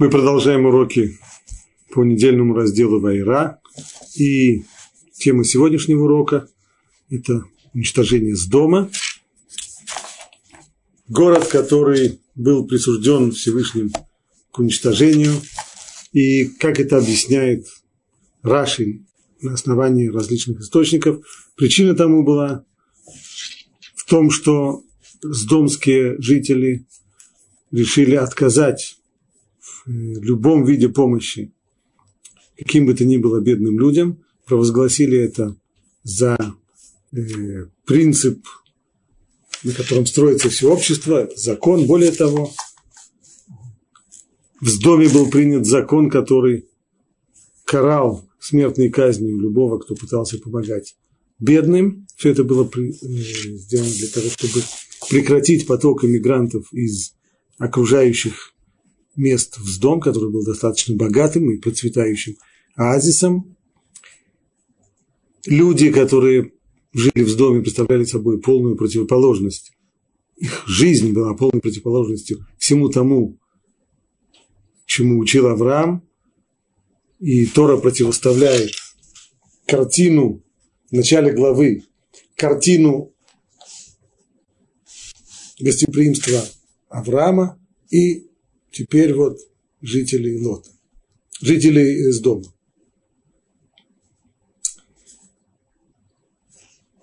Мы продолжаем уроки по недельному разделу Вайра. И тема сегодняшнего урока – это уничтожение с дома. Город, который был присужден Всевышним к уничтожению. И как это объясняет Раши на основании различных источников, причина тому была в том, что сдомские жители решили отказать любом виде помощи каким бы то ни было бедным людям, провозгласили это за э, принцип, на котором строится все общество, закон. Более того, в доме был принят закон, который карал смертной казнью любого, кто пытался помогать бедным. Все это было э, сделано для того, чтобы прекратить поток иммигрантов из окружающих мест в дом, который был достаточно богатым и процветающим оазисом. Люди, которые жили в доме, представляли собой полную противоположность. Их жизнь была полной противоположностью всему тому, чему учил Авраам. И Тора противоставляет картину в начале главы, картину гостеприимства Авраама и теперь вот жителей Лота, жителей из дома.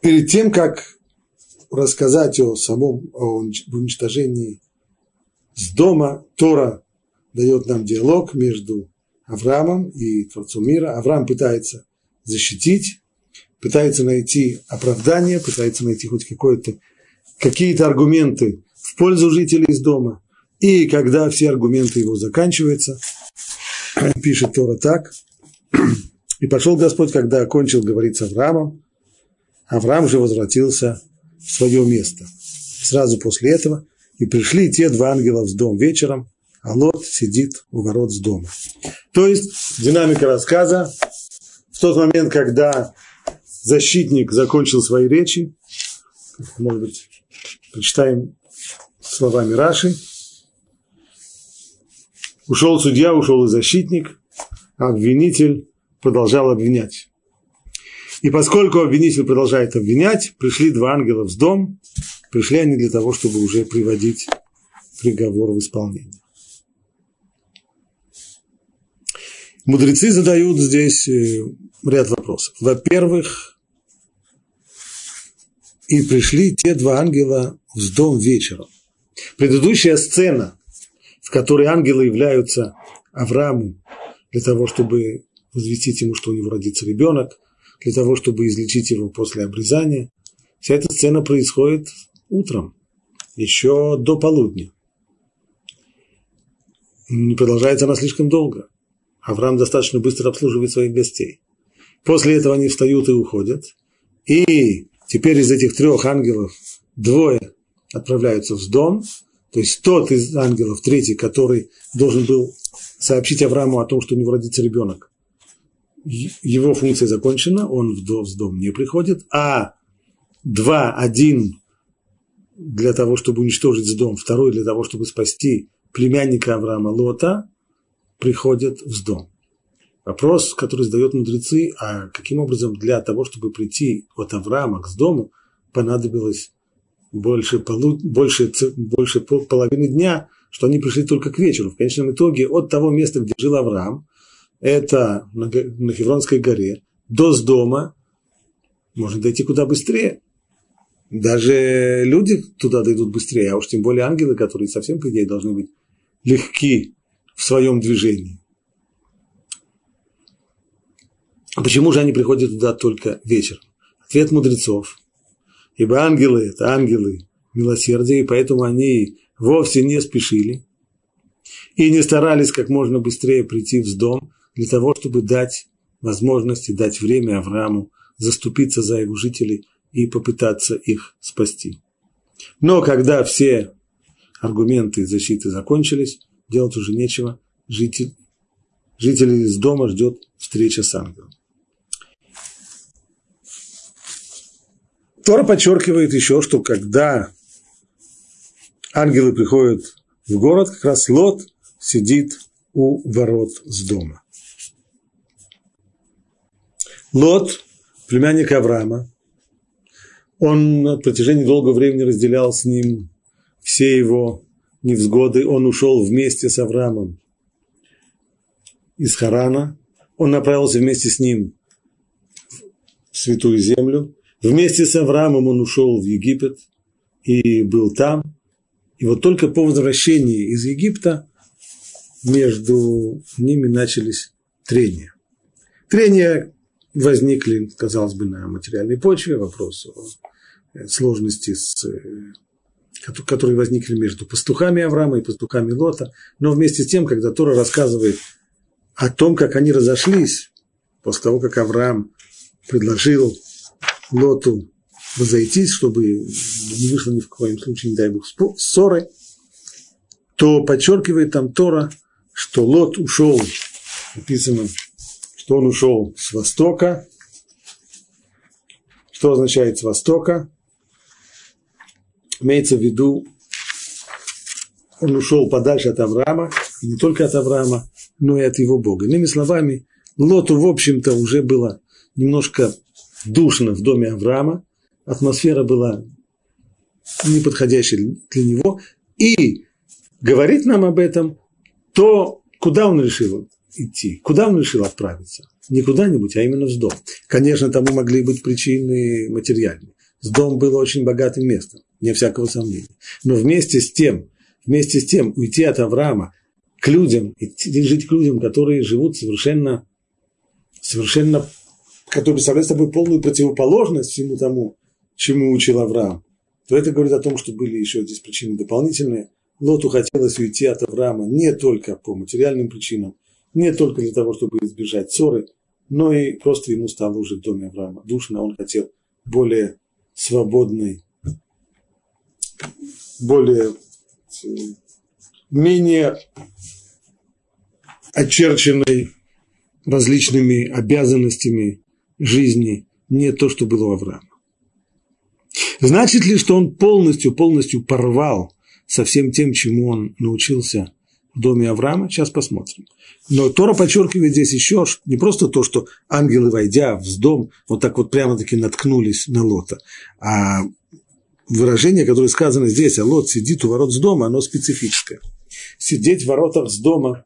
Перед тем, как рассказать о самом о уничтожении с дома, Тора дает нам диалог между Авраамом и Творцом мира. Авраам пытается защитить, пытается найти оправдание, пытается найти хоть какие-то аргументы в пользу жителей из дома. И когда все аргументы его заканчиваются, пишет Тора так, «И пошел Господь, когда окончил говорить с Авраамом, Авраам же возвратился в свое место. Сразу после этого и пришли те два ангела в дом вечером, а Лот сидит у ворот с дома. То есть динамика рассказа в тот момент, когда защитник закончил свои речи, может быть, прочитаем словами Раши. Ушел судья, ушел и защитник, а обвинитель продолжал обвинять. И поскольку обвинитель продолжает обвинять, пришли два ангела в дом, пришли они для того, чтобы уже приводить приговор в исполнение. Мудрецы задают здесь э, ряд вопросов. Во-первых, и пришли те два ангела в дом вечером. Предыдущая сцена, в которой ангелы являются Аврааму для того, чтобы возвестить ему, что у него родится ребенок, для того, чтобы излечить его после обрезания. Вся эта сцена происходит утром, еще до полудня. Не продолжается она слишком долго. Авраам достаточно быстро обслуживает своих гостей. После этого они встают и уходят. И теперь из этих трех ангелов двое отправляются в дом, то есть тот из ангелов, третий, который должен был сообщить Аврааму о том, что у него родится ребенок, его функция закончена, он в дом, не приходит, а два, один для того, чтобы уничтожить дом, второй для того, чтобы спасти племянника Авраама Лота, приходят в дом. Вопрос, который задают мудрецы, а каким образом для того, чтобы прийти от Авраама к дому, понадобилось больше, полу, больше, больше половины дня, что они пришли только к вечеру. В конечном итоге от того места, где жил Авраам, это на, на Хевронской горе, до с дома можно дойти куда быстрее. Даже люди туда дойдут быстрее, а уж тем более ангелы, которые совсем, по идее, должны быть легки в своем движении. А почему же они приходят туда только вечером? Ответ мудрецов. Ибо ангелы – это ангелы милосердия, и поэтому они вовсе не спешили и не старались как можно быстрее прийти в дом, для того, чтобы дать возможность и дать время Аврааму заступиться за его жителей и попытаться их спасти. Но когда все аргументы защиты закончились, делать уже нечего, житель, жителей из дома ждет встреча с ангелом. Тора подчеркивает еще, что когда ангелы приходят в город, как раз Лот сидит у ворот с дома. Лот, племянник Авраама, он на протяжении долгого времени разделял с ним все его невзгоды. Он ушел вместе с Авраамом из Харана. Он направился вместе с ним в Святую Землю. Вместе с Авраамом он ушел в Египет и был там. И вот только по возвращении из Египта между ними начались трения. Трения возникли, казалось бы, на материальной почве, вопрос о э, сложности, с, э, которые возникли между пастухами Авраама и пастухами Лота. Но вместе с тем, когда Тора рассказывает о том, как они разошлись, после того, как Авраам предложил Лоту разойтись, чтобы не вышло ни в коем случае, не дай бог, ссоры, то подчеркивает там Тора, что Лот ушел, написано, что он ушел с востока. Что означает с востока? Имеется в виду, он ушел подальше от Авраама, и не только от Авраама, но и от его Бога. Иными словами, Лоту, в общем-то, уже было немножко душно в доме Авраама, атмосфера была неподходящей для него, и говорит нам об этом то, куда он решил идти, куда он решил отправиться. Не куда-нибудь, а именно в Сдом. Конечно, тому могли быть причины материальные. Сдом было очень богатым местом, не всякого сомнения. Но вместе с тем, вместе с тем уйти от Авраама к людям, идти жить к людям, которые живут совершенно, совершенно который представляет собой полную противоположность всему тому, чему учил Авраам, то это говорит о том, что были еще здесь причины дополнительные. Лоту хотелось уйти от Авраама не только по материальным причинам, не только для того, чтобы избежать ссоры, но и просто ему стало уже в доме Авраама душно, он хотел более свободной, более менее очерченной различными обязанностями жизни не то, что было у Авраама. Значит ли, что он полностью, полностью порвал со всем тем, чему он научился в доме Авраама? Сейчас посмотрим. Но Тора подчеркивает здесь еще не просто то, что ангелы, войдя в дом, вот так вот прямо-таки наткнулись на Лота, а выражение, которое сказано здесь, а Лот сидит у ворот с дома, оно специфическое. Сидеть в воротах с дома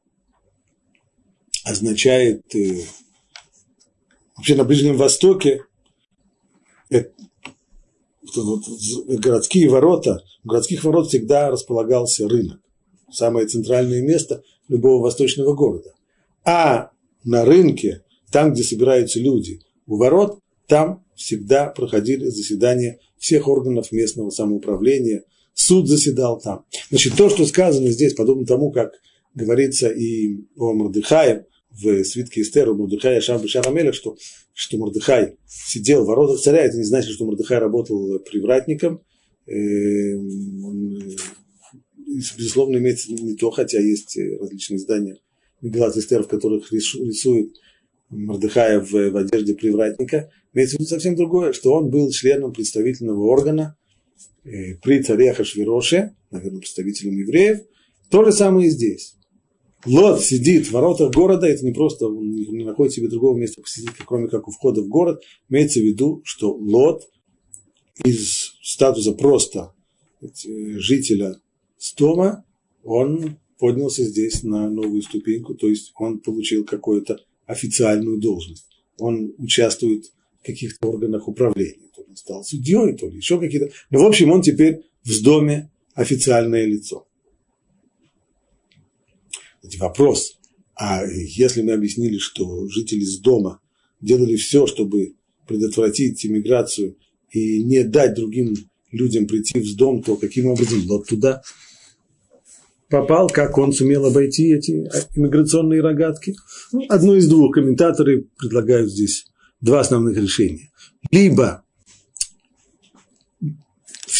означает э, вообще на Ближнем Востоке это, вот, городские ворота, в городских ворот всегда располагался рынок, самое центральное место любого восточного города. А на рынке, там, где собираются люди, у ворот, там всегда проходили заседания всех органов местного самоуправления, суд заседал там. Значит, то, что сказано здесь, подобно тому, как говорится и о Мордыхае, в свитке Эстера у Мордыхая Шам Бешарамелях, что, что Мордыхай сидел в воротах царя, это не значит, что Мордыхай работал привратником. Эм, он, э, безусловно, имеется не то, хотя есть различные издания Мегалат Эстер, в которых рисуют Мордыхая в, в одежде привратника. Имеется в виду совсем другое, что он был членом представительного органа э, при царе Хашвироше, наверное, представителем евреев. То же самое и здесь. Лот сидит в воротах города, это не просто, он не находит себе другого места посидеть, кроме как у входа в город. Имеется в виду, что Лот из статуса просто жителя Стома, он поднялся здесь на новую ступеньку, то есть он получил какую-то официальную должность. Он участвует в каких-то органах управления. То ли он стал судьей, то ли еще какие-то. Но, в общем, он теперь в доме официальное лицо. Вопрос, а если мы объяснили, что жители с дома делали все, чтобы предотвратить иммиграцию и не дать другим людям прийти в дом, то каким образом Лот туда попал, как он сумел обойти эти иммиграционные рогатки? Одно из двух комментаторы предлагают здесь два основных решения. Либо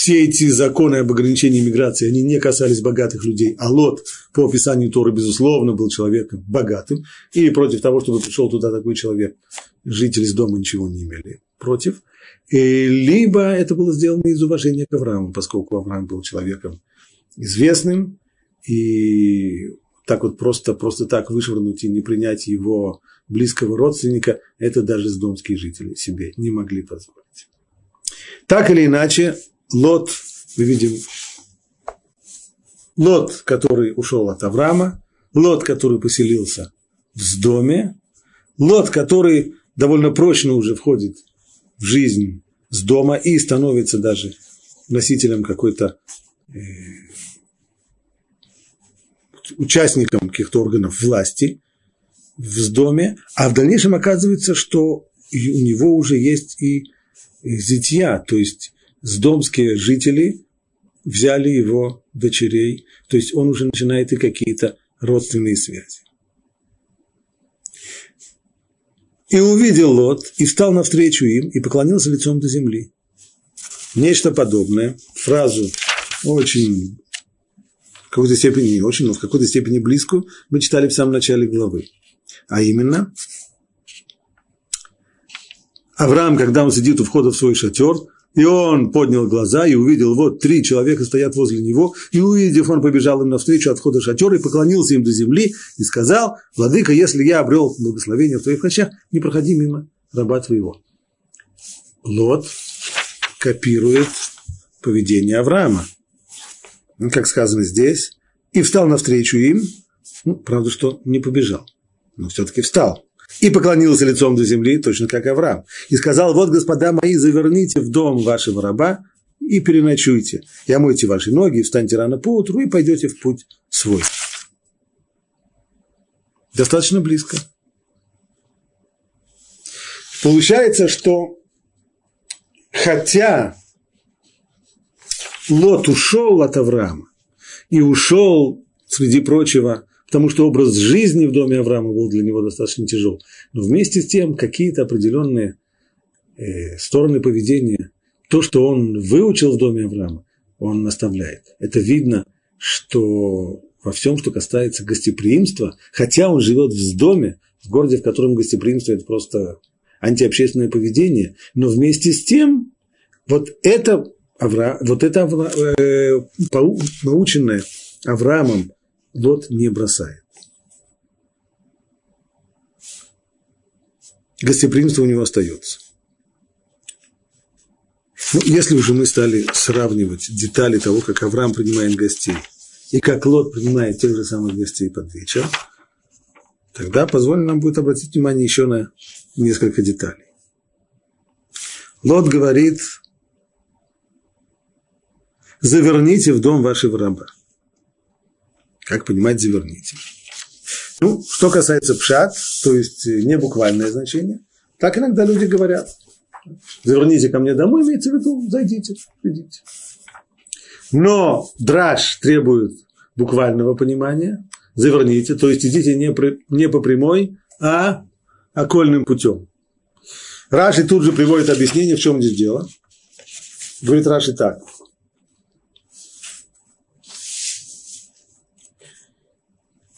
все эти законы об ограничении миграции, они не касались богатых людей, а Лот, по описанию Торы, безусловно, был человеком богатым, и против того, чтобы пришел туда такой человек, жители из дома ничего не имели против. И либо это было сделано из уважения к Аврааму, поскольку Авраам был человеком известным, и так вот просто, просто так вышвырнуть и не принять его близкого родственника, это даже сдомские жители себе не могли позволить. Так или иначе, Лот, мы видим, Лот, который ушел от Авраама, Лот, который поселился в доме, Лот, который довольно прочно уже входит в жизнь с дома и становится даже носителем какой-то э, участником каких-то органов власти в доме, а в дальнейшем оказывается, что у него уже есть и зятья, то есть сдомские жители взяли его дочерей, то есть он уже начинает и какие-то родственные связи. И увидел Лот, и встал навстречу им, и поклонился лицом до земли. Нечто подобное, фразу очень, в какой-то степени не очень, но в какой-то степени близкую, мы читали в самом начале главы. А именно, Авраам, когда он сидит у входа в свой шатер, и он поднял глаза и увидел, вот три человека стоят возле него, и увидев, он побежал им навстречу от входа в шатер и поклонился им до земли и сказал, «Владыка, если я обрел благословение в твоих очах, не проходи мимо раба твоего». Лот копирует поведение Авраама. Ну, как сказано здесь, и встал навстречу им, ну, правда, что не побежал, но все-таки встал и поклонился лицом до земли, точно как Авраам, и сказал, вот, господа мои, заверните в дом вашего раба и переночуйте, и омойте ваши ноги, встаньте рано поутру и пойдете в путь свой. Достаточно близко. Получается, что хотя Лот ушел от Авраама и ушел, среди прочего, потому что образ жизни в доме Авраама был для него достаточно тяжел. Но вместе с тем какие-то определенные э, стороны поведения, то, что он выучил в доме Авраама, он наставляет. Это видно, что во всем, что касается гостеприимства, хотя он живет в доме, в городе, в котором гостеприимство – это просто антиобщественное поведение, но вместе с тем вот это, Авра, вот это э, наученное Авраамом Лот не бросает. Гостеприимство у него остается. Ну, если уже мы стали сравнивать детали того, как Авраам принимает гостей, и как Лот принимает тех же самых гостей под вечер, тогда позволь нам будет обратить внимание еще на несколько деталей. Лот говорит, заверните в дом вашего раба. Как понимать заверните? Ну, что касается пшат, то есть э, не буквальное значение, так иногда люди говорят. Заверните ко мне домой, имеется в виду, зайдите, идите. Но драж требует буквального понимания. Заверните, то есть идите не, при, не по прямой, а окольным путем. Раши тут же приводит объяснение, в чем здесь дело. Говорит Раши так.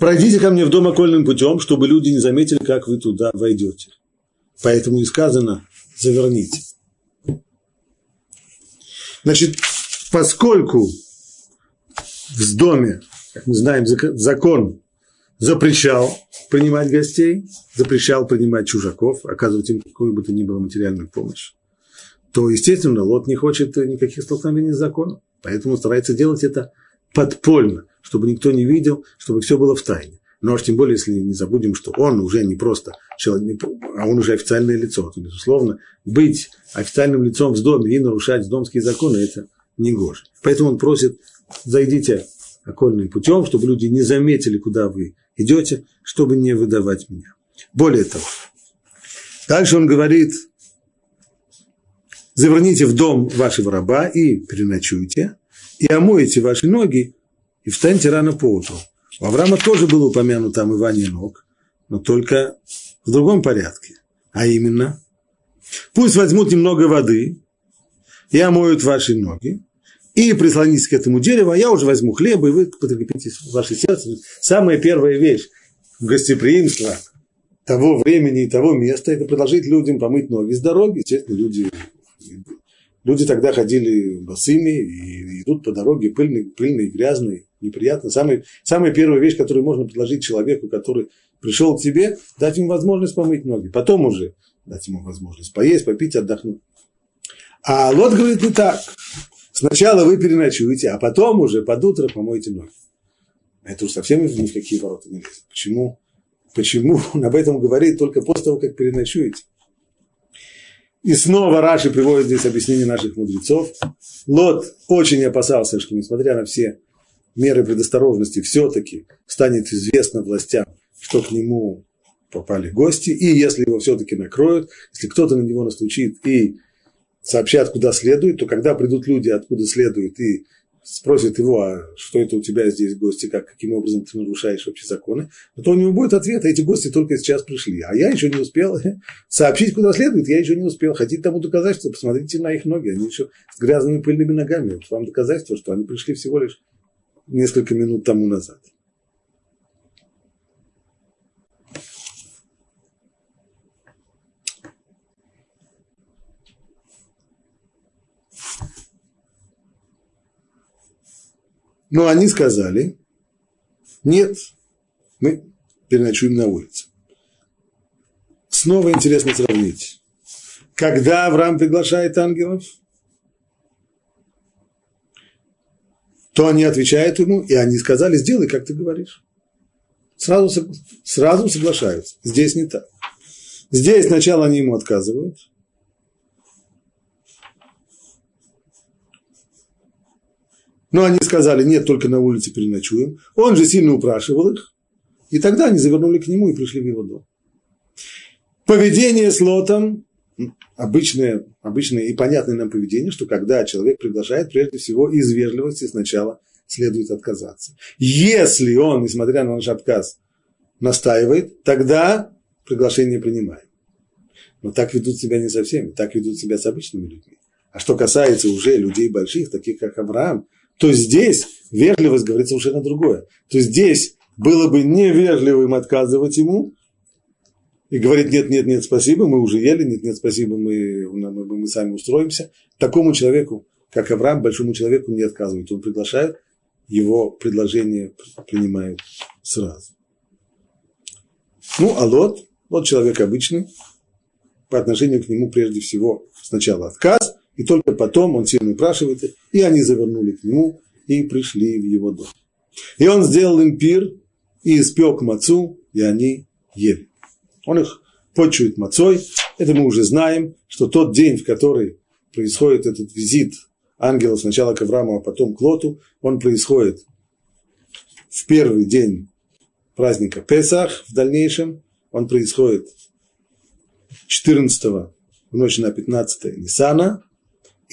Пройдите ко мне в дом окольным путем, чтобы люди не заметили, как вы туда войдете. Поэтому и сказано, заверните. Значит, поскольку в доме, как мы знаем, закон запрещал принимать гостей, запрещал принимать чужаков, оказывать им какую бы то ни было материальную помощь, то, естественно, Лот не хочет никаких столкновений с законом. Поэтому старается делать это подпольно, чтобы никто не видел, чтобы все было в тайне. Но уж тем более, если не забудем, что он уже не просто человек, а он уже официальное лицо, то, безусловно, быть официальным лицом в доме и нарушать домские законы – это не гоже. Поэтому он просит, зайдите окольным путем, чтобы люди не заметили, куда вы идете, чтобы не выдавать меня. Более того, также он говорит, заверните в дом вашего раба и переночуйте, и омоете ваши ноги, и встаньте рано по утру. У Авраама тоже было упомянуто омывание ног, но только в другом порядке. А именно, пусть возьмут немного воды и омоют ваши ноги, и прислонитесь к этому дереву, а я уже возьму хлеба, и вы потребите ваше сердце. Самая первая вещь гостеприимства того времени и того места – это предложить людям помыть ноги с дороги. Естественно, люди Люди тогда ходили босыми и идут по дороге пыльной, пыльной грязной, неприятно. Самый, самая первая вещь, которую можно предложить человеку, который пришел к тебе, дать ему возможность помыть ноги. Потом уже дать ему возможность поесть, попить, отдохнуть. А Лот говорит не так. Сначала вы переночуете, а потом уже под утро помойте ноги. Это уж совсем ни в какие ворота не лезет. Почему? Почему он об этом говорит только после того, как переночуете? И снова Раши приводит здесь объяснение наших мудрецов. Лот очень опасался, что несмотря на все меры предосторожности, все-таки станет известно властям, что к нему попали гости, и если его все-таки накроют, если кто-то на него настучит и сообщат, куда следует, то когда придут люди, откуда следует, и спросят его, а что это у тебя здесь гости, как, каким образом ты нарушаешь вообще законы, то у него будет ответ, а эти гости только сейчас пришли, а я еще не успел сообщить, куда следует, я еще не успел. Хотите тому доказательство, посмотрите на их ноги, они еще с грязными пыльными ногами. Вот вам доказательство, что они пришли всего лишь несколько минут тому назад. Но они сказали, нет, мы переночуем на улице. Снова интересно сравнить. Когда Авраам приглашает ангелов, то они отвечают ему, и они сказали, сделай, как ты говоришь. Сразу, сразу соглашаются. Здесь не так. Здесь сначала они ему отказывают, Но они сказали, нет, только на улице переночуем. Он же сильно упрашивал их. И тогда они завернули к нему и пришли в его дом. Поведение с Лотом, обычное, обычное и понятное нам поведение, что когда человек приглашает, прежде всего из вежливости сначала следует отказаться. Если он, несмотря на наш отказ, настаивает, тогда приглашение принимаем. Но так ведут себя не со всеми, так ведут себя с обычными людьми. А что касается уже людей больших, таких как Авраам, то здесь вежливость говорит совершенно другое. То здесь было бы невежливым отказывать ему и говорить, нет, нет, нет, спасибо, мы уже ели, нет, нет, спасибо, мы, мы, мы сами устроимся. Такому человеку, как Авраам, большому человеку не отказывают. Он приглашает, его предложение принимают сразу. Ну, а Лот, Лот человек обычный, по отношению к нему прежде всего сначала отказ, и только потом он сильно упрашивает их, и они завернули к нему и пришли в его дом. И он сделал им пир и испек мацу, и они ели. Он их почует мацой. Это мы уже знаем, что тот день, в который происходит этот визит ангела сначала к Аврааму, а потом к Лоту, он происходит в первый день праздника Песах, в дальнейшем он происходит 14 в ночь на 15 Нисана,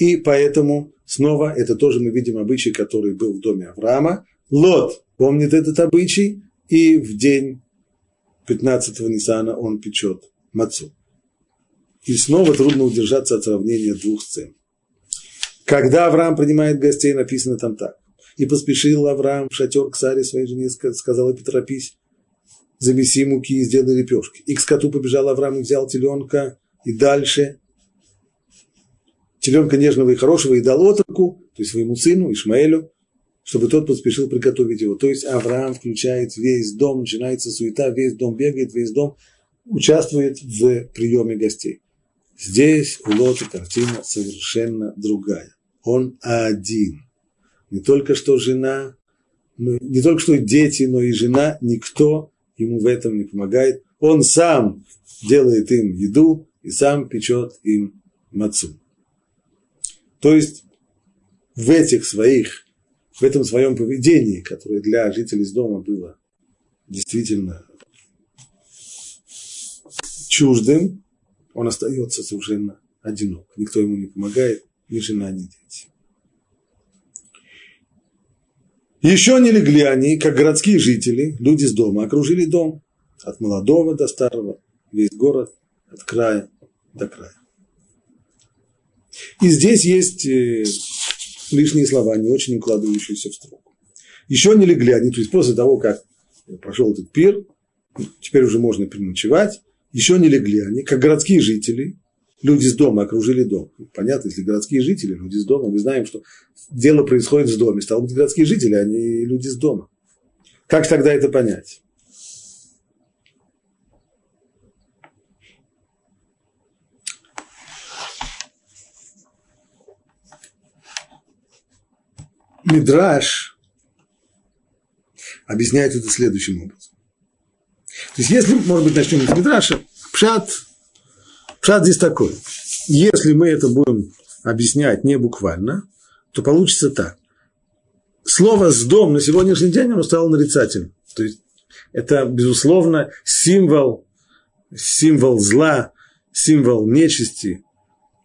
и поэтому снова это тоже мы видим обычай, который был в доме Авраама. Лот помнит этот обычай, и в день 15-го Ниссана он печет мацу. И снова трудно удержаться от сравнения двух сцен. Когда Авраам принимает гостей, написано там так. И поспешил Авраам в шатер к Саре своей жене, сказала Петропись, замеси муки и сделай лепешки. И к скоту побежал Авраам и взял теленка, и дальше теленка нежного и хорошего и дал отроку, то есть своему сыну Ишмаэлю, чтобы тот поспешил приготовить его. То есть Авраам включает весь дом, начинается суета, весь дом бегает, весь дом участвует в приеме гостей. Здесь у Лота картина совершенно другая. Он один. Не только что жена, не только что дети, но и жена, никто ему в этом не помогает. Он сам делает им еду и сам печет им мацу. То есть в этих своих, в этом своем поведении, которое для жителей дома было действительно чуждым, он остается совершенно одинок. Никто ему не помогает, ни жена, ни дети. Еще не легли они, как городские жители, люди с дома, окружили дом от молодого до старого, весь город от края до края. И здесь есть э, лишние слова, не очень укладывающиеся в строку. Еще не легли они, то есть после того, как прошел этот пир, теперь уже можно переночевать, еще не легли они, как городские жители, люди с дома окружили дом. Понятно, если городские жители, люди с дома, мы знаем, что дело происходит в доме. Стало быть, городские жители, а не люди с дома. Как тогда это понять? Мидраш объясняет это следующим образом. То есть, если, может быть, начнем с Мидраша, пшат, пшат здесь такой. Если мы это будем объяснять не буквально, то получится так. Слово «с дом» на сегодняшний день оно стало нарицательным. То есть, это, безусловно, символ, символ зла, символ нечисти,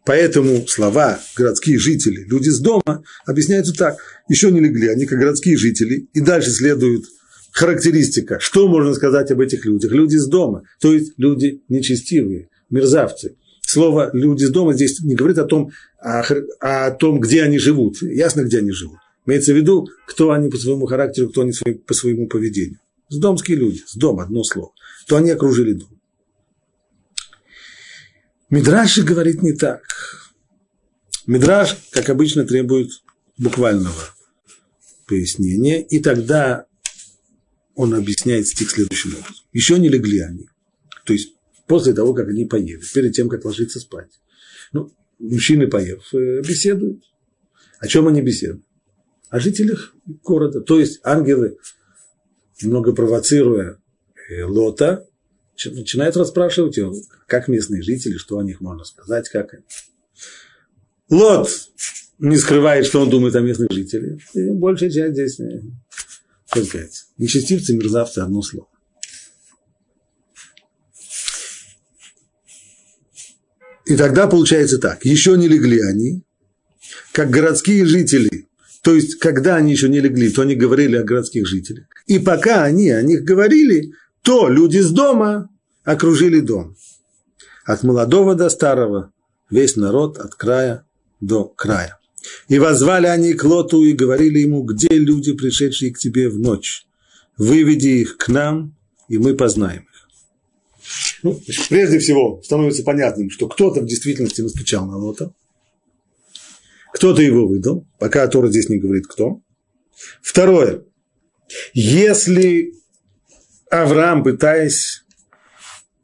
Поэтому слова городские жители, люди с дома, объясняются так. Еще не легли, они как городские жители. И дальше следует характеристика. Что можно сказать об этих людях? Люди с дома, то есть люди нечестивые, мерзавцы. Слово «люди с дома» здесь не говорит о том, о, о том, где они живут. Ясно, где они живут. Имеется в виду, кто они по своему характеру, кто они по своему поведению. С домские люди, с дома, одно слово. То они окружили дом. Мидраш говорит не так. Мидраш, как обычно, требует буквального пояснения, и тогда он объясняет стих следующим образом. Еще не легли они. То есть после того, как они поели, перед тем, как ложиться спать. Ну, мужчины, поев, э, беседуют. О чем они беседуют? О жителях города. То есть ангелы, немного провоцируя э, Лота, начинают расспрашивать его, как местные жители, что о них можно сказать, как они. Лот не скрывает, что он думает о местных жителях. И большая часть здесь, как сказать, нечестивцы, мерзавцы, одно слово. И тогда получается так. Еще не легли они, как городские жители. То есть, когда они еще не легли, то они говорили о городских жителях. И пока они о них говорили, то люди с дома окружили дом. От молодого до старого, весь народ от края до края. И возвали они к Лоту и говорили ему, где люди, пришедшие к тебе в ночь. Выведи их к нам, и мы познаем их. Ну, прежде всего, становится понятным, что кто-то в действительности настучал на Лота, кто-то его выдал, пока Тора здесь не говорит кто. Второе. Если Авраам, пытаясь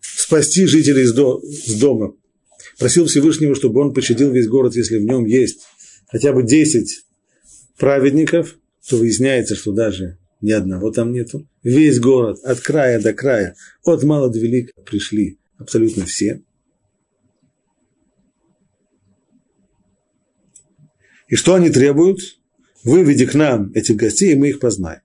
спасти жителей из дома, просил Всевышнего, чтобы он пощадил весь город, если в нем есть хотя бы 10 праведников, то выясняется, что даже ни одного там нету. Весь город от края до края, от мала до велика пришли абсолютно все. И что они требуют? Выведи к нам этих гостей, и мы их познаем.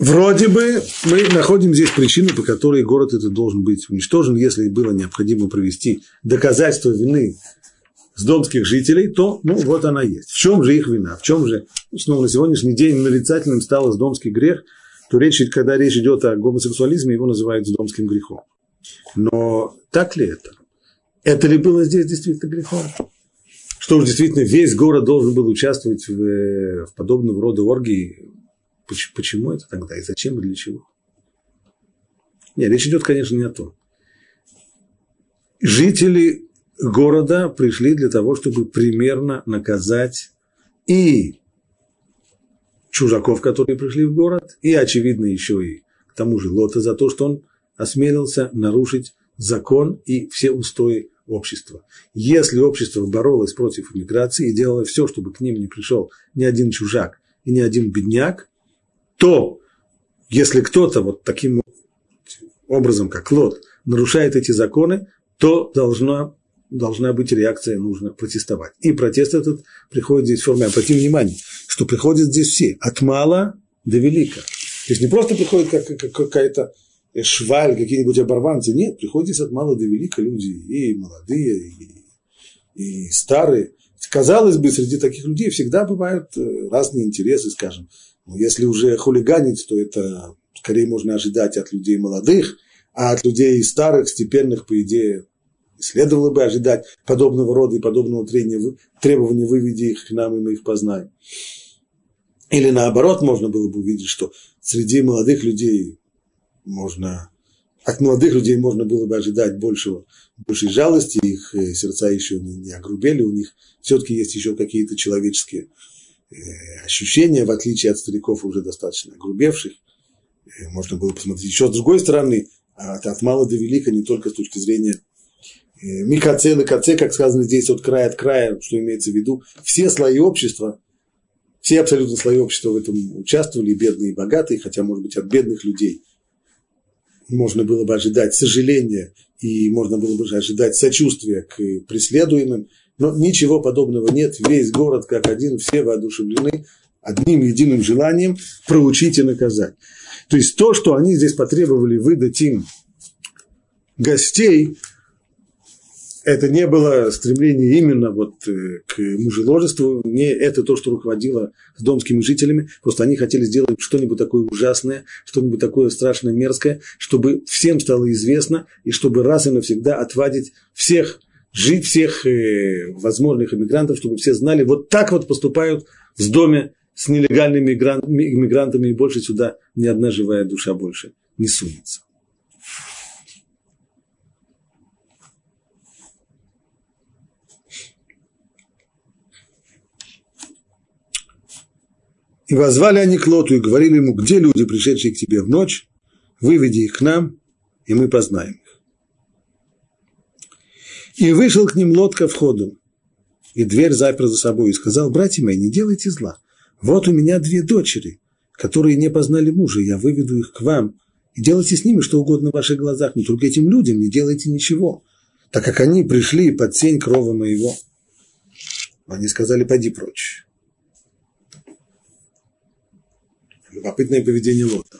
Вроде бы мы находим здесь причину, по которой город этот должен быть уничтожен, если было необходимо провести доказательство вины с домских жителей, то, ну, вот она есть. В чем же их вина? В чем же, ну, снова на сегодняшний день нарицательным стал домский грех, то речь, когда речь идет о гомосексуализме, его называют домским грехом. Но так ли это? Это ли было здесь действительно грехом? Что уж действительно весь город должен был участвовать в, в подобного рода оргии Почему это тогда и зачем и для чего? Нет, речь идет, конечно, не о том. Жители города пришли для того, чтобы примерно наказать и чужаков, которые пришли в город, и, очевидно, еще и к тому же Лота за то, что он осмелился нарушить закон и все устои общества. Если общество боролось против иммиграции и делало все, чтобы к ним не пришел ни один чужак и ни один бедняк, то если кто-то вот таким образом, как Лот, нарушает эти законы, то должна, должна быть реакция, нужно протестовать. И протест этот приходит здесь в форме, обратим внимание, что приходят здесь все, от мала до велика. То есть не просто приходит как, как, какая-то шваль, какие-нибудь оборванцы, нет, приходят здесь от мала до велика люди, и молодые, и, и старые. Казалось бы, среди таких людей всегда бывают э, разные интересы, скажем, но если уже хулиганить, то это скорее можно ожидать от людей молодых, а от людей старых, степенных, по идее, следовало бы ожидать подобного рода и подобного требования выведи их к нам, и мы их познаем. Или наоборот, можно было бы увидеть, что среди молодых людей можно, от молодых людей можно было бы ожидать большего, большей жалости, их э, сердца еще не, не огрубели, у них все-таки есть еще какие-то человеческие ощущения, в отличие от стариков уже достаточно огрубевших. Э, можно было посмотреть еще с другой стороны, от, от мала до велика, не только с точки зрения Микаце, Лыкаце, как сказано здесь, от края от края, что имеется в виду, все слои общества, все абсолютно слои общества в этом участвовали, бедные и богатые, хотя, может быть, от бедных людей можно было бы ожидать сожаления и можно было бы ожидать сочувствия к преследуемым, но ничего подобного нет. Весь город как один, все воодушевлены одним единым желанием проучить и наказать. То есть то, что они здесь потребовали выдать им гостей, это не было стремление именно вот э, к мужеложеству, не это то, что руководило с домскими жителями, просто они хотели сделать что-нибудь такое ужасное, что-нибудь такое страшное, мерзкое, чтобы всем стало известно, и чтобы раз и навсегда отвадить всех, жить всех э, возможных иммигрантов, чтобы все знали, вот так вот поступают в доме с нелегальными иммигрантами, и больше сюда ни одна живая душа больше не сунется. И возвали они к Лоту и говорили ему, где люди, пришедшие к тебе в ночь, выведи их к нам, и мы познаем. И вышел к ним Лот ко входу, и дверь запер за собой, и сказал, братья мои, не делайте зла. Вот у меня две дочери, которые не познали мужа, я выведу их к вам, и делайте с ними что угодно в ваших глазах, но только этим людям не делайте ничего, так как они пришли под сень крова моего. Они сказали, пойди прочь. Любопытное поведение Лота.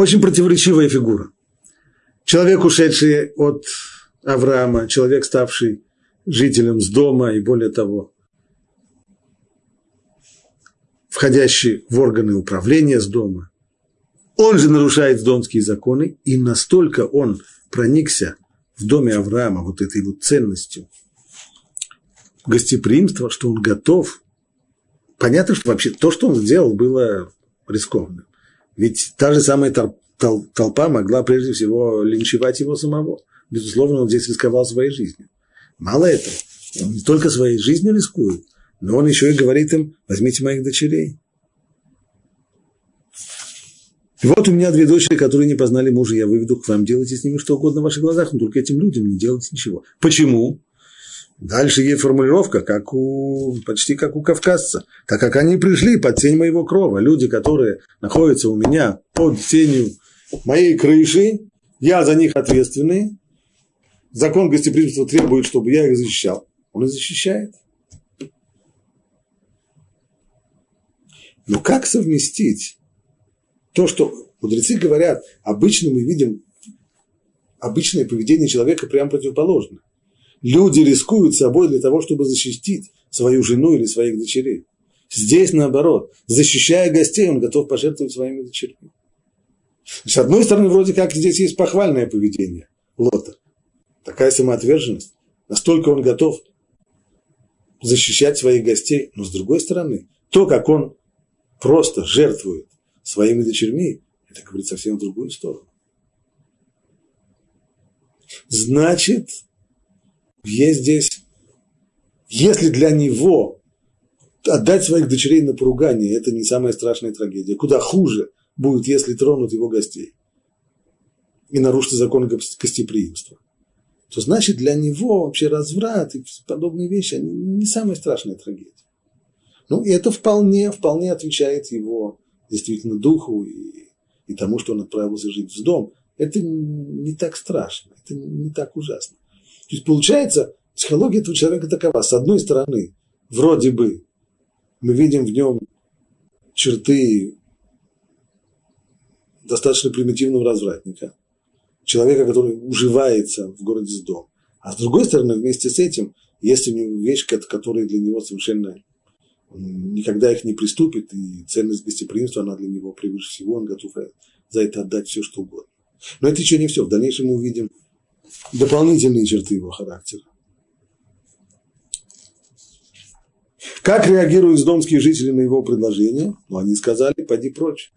Очень противоречивая фигура. Человек, ушедший от Авраама, человек, ставший жителем с дома и более того, входящий в органы управления с дома. Он же нарушает домские законы, и настолько он проникся в доме Авраама вот этой вот ценностью – гостеприимство, что он готов. Понятно, что вообще то, что он сделал, было рискованным. Ведь та же самая толпа могла прежде всего линчевать его самого. Безусловно, он здесь рисковал своей жизнью. Мало этого, он не только своей жизнью рискует, но он еще и говорит им, возьмите моих дочерей. И вот у меня две дочери, которые не познали мужа, я выведу к вам, делайте с ними что угодно в ваших глазах, но только этим людям не делайте ничего. Почему? Дальше есть формулировка, как у, почти как у кавказца. Так как они пришли под тень моего крова, люди, которые находятся у меня под тенью моей крыши, я за них ответственный. Закон гостеприимства требует, чтобы я их защищал. Он их защищает. Но как совместить то, что мудрецы говорят, обычно мы видим обычное поведение человека прямо противоположно люди рискуют собой для того, чтобы защитить свою жену или своих дочерей. Здесь наоборот, защищая гостей, он готов пожертвовать своими дочерьми. С одной стороны, вроде как здесь есть похвальное поведение Лота. Такая самоотверженность. Настолько он готов защищать своих гостей. Но с другой стороны, то, как он просто жертвует своими дочерьми, это говорит совсем в другую сторону. Значит, есть здесь, если для него отдать своих дочерей на поругание, это не самая страшная трагедия. Куда хуже будет, если тронут его гостей и нарушат законы гостеприимства. То значит, для него вообще разврат и подобные вещи, они не самая страшная трагедия. Ну, и это вполне, вполне отвечает его действительно духу и, и тому, что он отправился жить в дом. Это не так страшно, это не так ужасно. То есть получается, психология этого человека такова. С одной стороны, вроде бы мы видим в нем черты достаточно примитивного развратника, человека, который уживается в городе с дом. А с другой стороны, вместе с этим, есть у него вещь, которая для него совершенно он никогда их не приступит, и ценность гостеприимства, она для него превыше всего, он готов за это отдать все, что угодно. Но это еще не все. В дальнейшем мы увидим дополнительные черты его характера. Как реагируют домские жители на его предложение? Ну, они сказали, пойди прочь.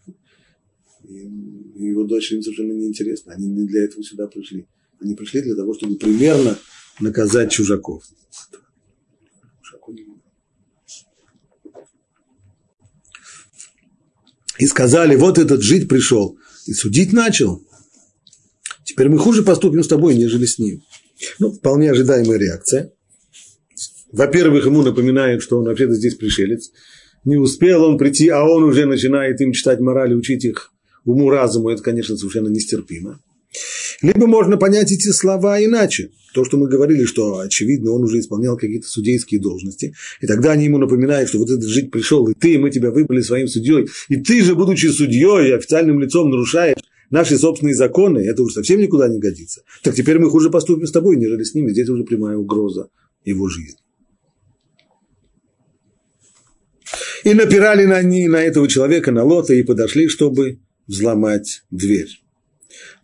И его дочери им совершенно неинтересно. Они не для этого сюда пришли. Они пришли для того, чтобы примерно наказать чужаков. И сказали, вот этот жить пришел и судить начал. Теперь мы хуже поступим с тобой, нежели с ним. Ну, вполне ожидаемая реакция. Во-первых, ему напоминают, что он вообще-то здесь пришелец. Не успел он прийти, а он уже начинает им читать мораль и учить их уму разуму. Это, конечно, совершенно нестерпимо. Либо можно понять эти слова иначе. То, что мы говорили, что, очевидно, он уже исполнял какие-то судейские должности. И тогда они ему напоминают, что вот этот жить пришел, и ты, мы тебя выбрали своим судьей. И ты же, будучи судьей, официальным лицом нарушаешь наши собственные законы, это уже совсем никуда не годится. Так теперь мы хуже поступим с тобой, нежели с ними. Здесь уже прямая угроза его жизни. И напирали на, они, на этого человека, на Лота, и подошли, чтобы взломать дверь.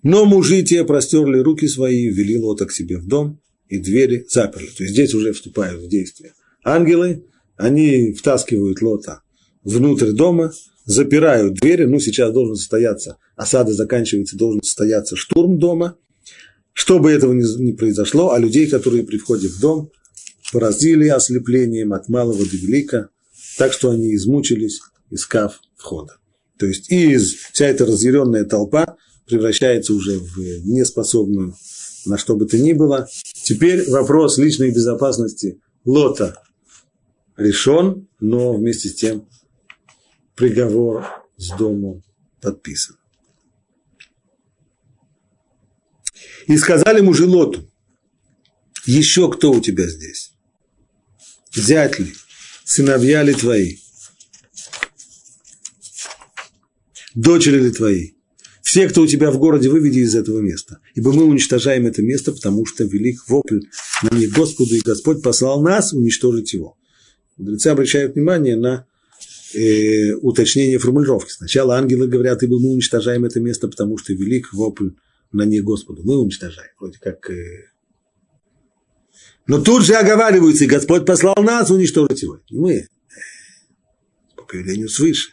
Но мужи те простерли руки свои, ввели Лота к себе в дом, и двери заперли. То есть здесь уже вступают в действие ангелы, они втаскивают Лота внутрь дома, запирают двери, ну, сейчас должен состояться, осада заканчивается, должен состояться штурм дома, чтобы этого не, произошло, а людей, которые при входе в дом, поразили ослеплением от малого до велика, так что они измучились, искав входа. То есть из вся эта разъяренная толпа превращается уже в неспособную на что бы то ни было. Теперь вопрос личной безопасности Лота решен, но вместе с тем приговор с дому подписан. И сказали мужи Лоту, еще кто у тебя здесь? Взять ли? Сыновья ли твои? Дочери ли твои? Все, кто у тебя в городе, выведи из этого места. Ибо мы уничтожаем это место, потому что велик вопль на них Господу, и Господь послал нас уничтожить его. Мудрецы обращают внимание на э, уточнение формулировки. Сначала ангелы говорят, ибо мы уничтожаем это место, потому что велик вопль на них Господу. Мы уничтожаем. Вроде как... Э... Но тут же оговариваются, и Господь послал нас уничтожить его. Не мы. По повелению свыше.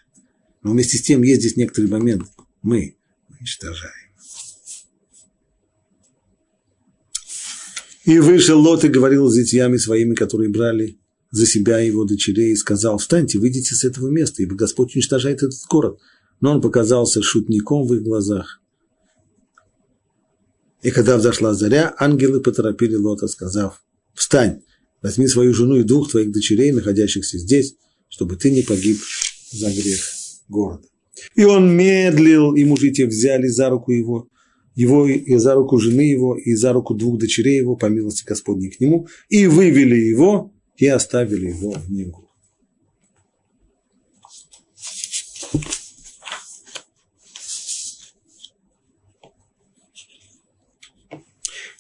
Но вместе с тем есть здесь некоторый момент. Мы уничтожаем. И вышел Лот и говорил с детьями своими, которые брали за себя его дочерей, и сказал, встаньте, выйдите с этого места, ибо Господь уничтожает этот город. Но он показался шутником в их глазах. И когда взошла заря, ангелы поторопили Лота, сказав, встань, возьми свою жену и двух твоих дочерей, находящихся здесь, чтобы ты не погиб за грех города. И он медлил, и мужи те взяли за руку его, его и за руку жены его, и за руку двух дочерей его, по милости Господней к нему, и вывели его, и оставили его в негу.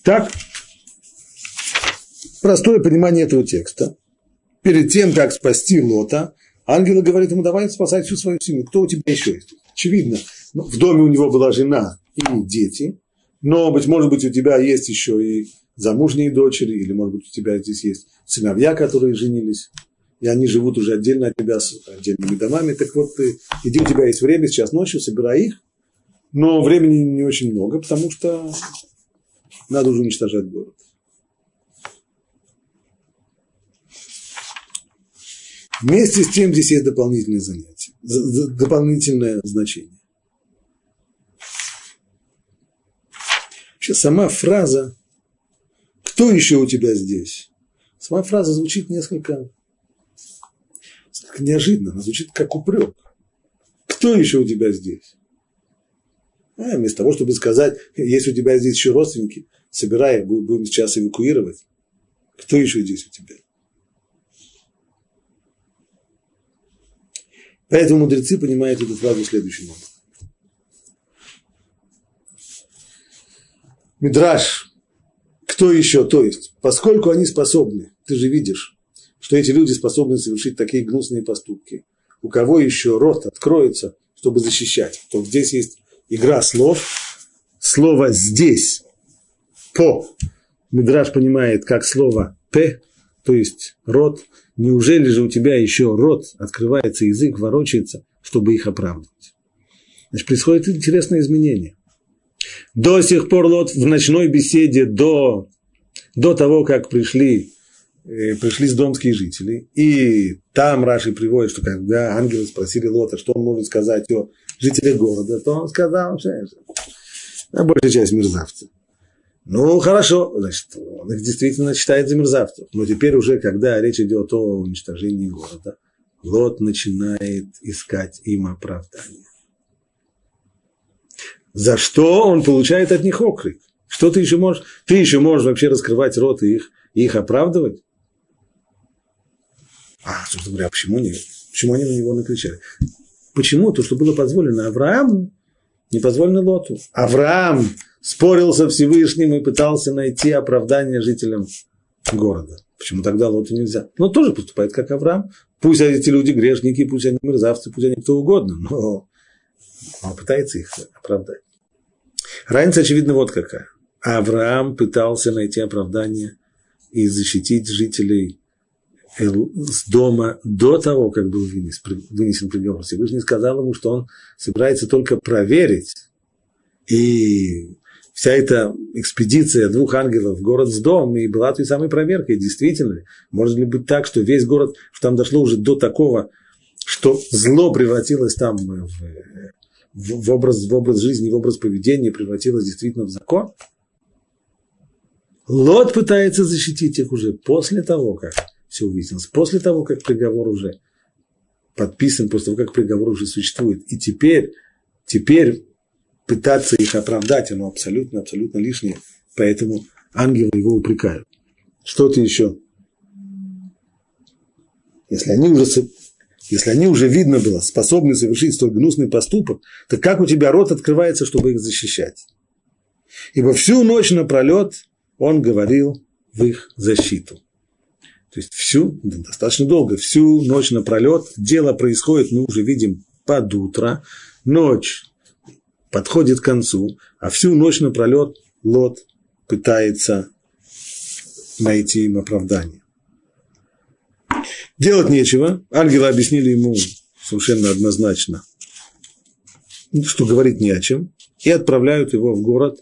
Так, простое понимание этого текста. Перед тем, как спасти Лота, Ангелы говорят ему, давай спасай всю свою семью. Кто у тебя еще есть? Очевидно, ну, в доме у него была жена и дети, но, быть может быть, у тебя есть еще и замужние дочери, или, может быть, у тебя здесь есть сыновья, которые женились, и они живут уже отдельно от тебя с отдельными домами. Так вот, ты, иди, у тебя есть время, сейчас ночью, собирай их, но времени не очень много, потому что надо уже уничтожать город. Вместе с тем здесь есть дополнительное занятие, дополнительное значение. Вообще сама фраза «Кто еще у тебя здесь?» Сама фраза звучит несколько, несколько неожиданно, она звучит как упрек. Кто еще у тебя здесь? А, вместо того, чтобы сказать, есть у тебя здесь еще родственники, собирай, будем сейчас эвакуировать. Кто еще здесь у тебя? Поэтому мудрецы понимают эту фразу следующим образом. Мидраш, кто еще? То есть, поскольку они способны, ты же видишь, что эти люди способны совершить такие гнусные поступки, у кого еще рот откроется, чтобы защищать, то здесь есть игра слов, слово «здесь», «по», Мидраш понимает как слово «п», то есть рот, неужели же у тебя еще рот, открывается язык, ворочается, чтобы их оправдывать? Значит, происходит интересное изменение. До сих пор Лот в ночной беседе до, до того, как пришли, э, пришли сдомские жители, и там Раши приводит, что когда ангелы спросили Лота, что он может сказать о жителях города, то он сказал, что большая часть мерзавцев. Ну, хорошо, значит, он их действительно считает за мерзавцев. Но теперь уже, когда речь идет о уничтожении города, Лот начинает искать им оправдание. За что он получает от них окрик? Что ты еще можешь? Ты еще можешь вообще раскрывать рот и их, и их оправдывать? А, собственно говоря, почему нет? Почему они на него накричали? Почему то, что было позволено Аврааму, не позволено Лоту? Авраам спорил со Всевышним и пытался найти оправдание жителям города. Почему тогда Лоту нельзя? Но тоже поступает как Авраам. Пусть эти люди грешники, пусть они мерзавцы, пусть они кто угодно, но он пытается их оправдать. Разница, очевидно, вот какая. Авраам пытался найти оправдание и защитить жителей с дома до того, как был вынесен приговор. Всевышний сказал ему, что он собирается только проверить и вся эта экспедиция двух ангелов в город с домом и была той самой проверкой, действительно ли, может ли быть так, что весь город, что там дошло уже до такого, что зло превратилось там в, в, образ, в образ жизни, в образ поведения, превратилось действительно в закон? Лот пытается защитить их уже после того, как все выяснилось, после того, как приговор уже подписан, после того, как приговор уже существует. И теперь, теперь пытаться их оправдать, оно абсолютно, абсолютно лишнее. Поэтому ангелы его упрекают. Что-то еще. Если они уже, если они уже видно было, способны совершить столь гнусный поступок, то как у тебя рот открывается, чтобы их защищать? Ибо всю ночь напролет он говорил в их защиту. То есть всю, достаточно долго, всю ночь напролет. Дело происходит, мы уже видим, под утро. Ночь подходит к концу, а всю ночь напролет Лот пытается найти им оправдание. Делать нечего. Ангелы объяснили ему совершенно однозначно, что говорить не о чем, и отправляют его в город,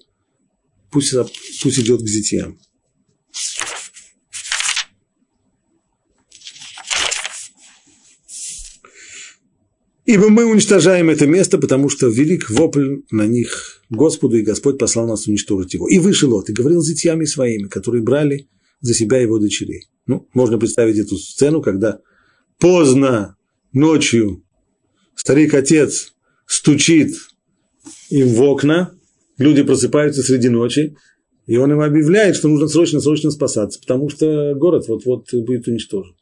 пусть, пусть идет к зятьям. Ибо мы уничтожаем это место, потому что велик вопль на них Господу, и Господь послал нас уничтожить его. И вышел Лот, и говорил с зятьями своими, которые брали за себя его дочерей. Ну, можно представить эту сцену, когда поздно ночью старик-отец стучит им в окна, люди просыпаются среди ночи, и он им объявляет, что нужно срочно-срочно спасаться, потому что город вот-вот будет уничтожен.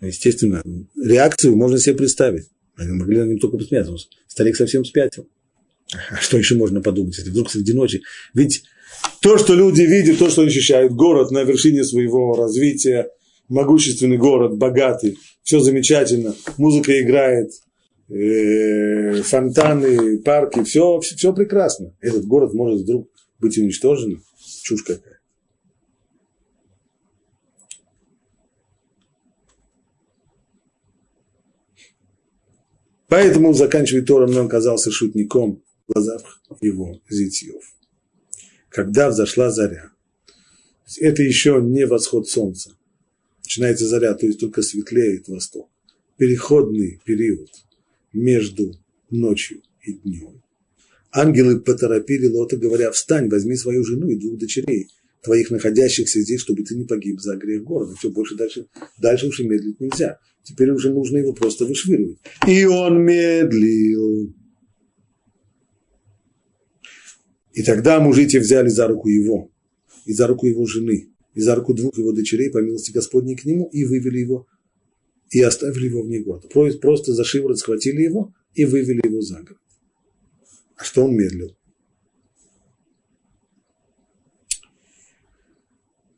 Естественно, реакцию можно себе представить. Могли на нем только посмеяться. Старик совсем спятил. А что еще можно подумать, если вдруг среди ночи? Ведь то, что люди видят, то, что они ощущают, город на вершине своего развития, могущественный город, богатый, все замечательно, музыка играет, э, фонтаны, парки, все, все, все прекрасно. Этот город может вдруг быть уничтожен. Чушь какая. Поэтому, заканчивает Тором, он оказался шутником в глазах его зятьев. Когда взошла заря, это еще не восход солнца. Начинается заря, то есть только светлеет восток. Переходный период между ночью и днем. Ангелы поторопили Лота, говоря, встань, возьми свою жену и двух дочерей, твоих находящихся здесь, чтобы ты не погиб за грех города. Все, больше дальше, дальше уже медлить нельзя. Теперь уже нужно его просто вышвыривать. И он медлил. И тогда мужи те взяли за руку его, и за руку его жены, и за руку двух его дочерей, по милости Господней к нему, и вывели его, и оставили его вне города. Просто за шиворот схватили его и вывели его за город. А что он медлил?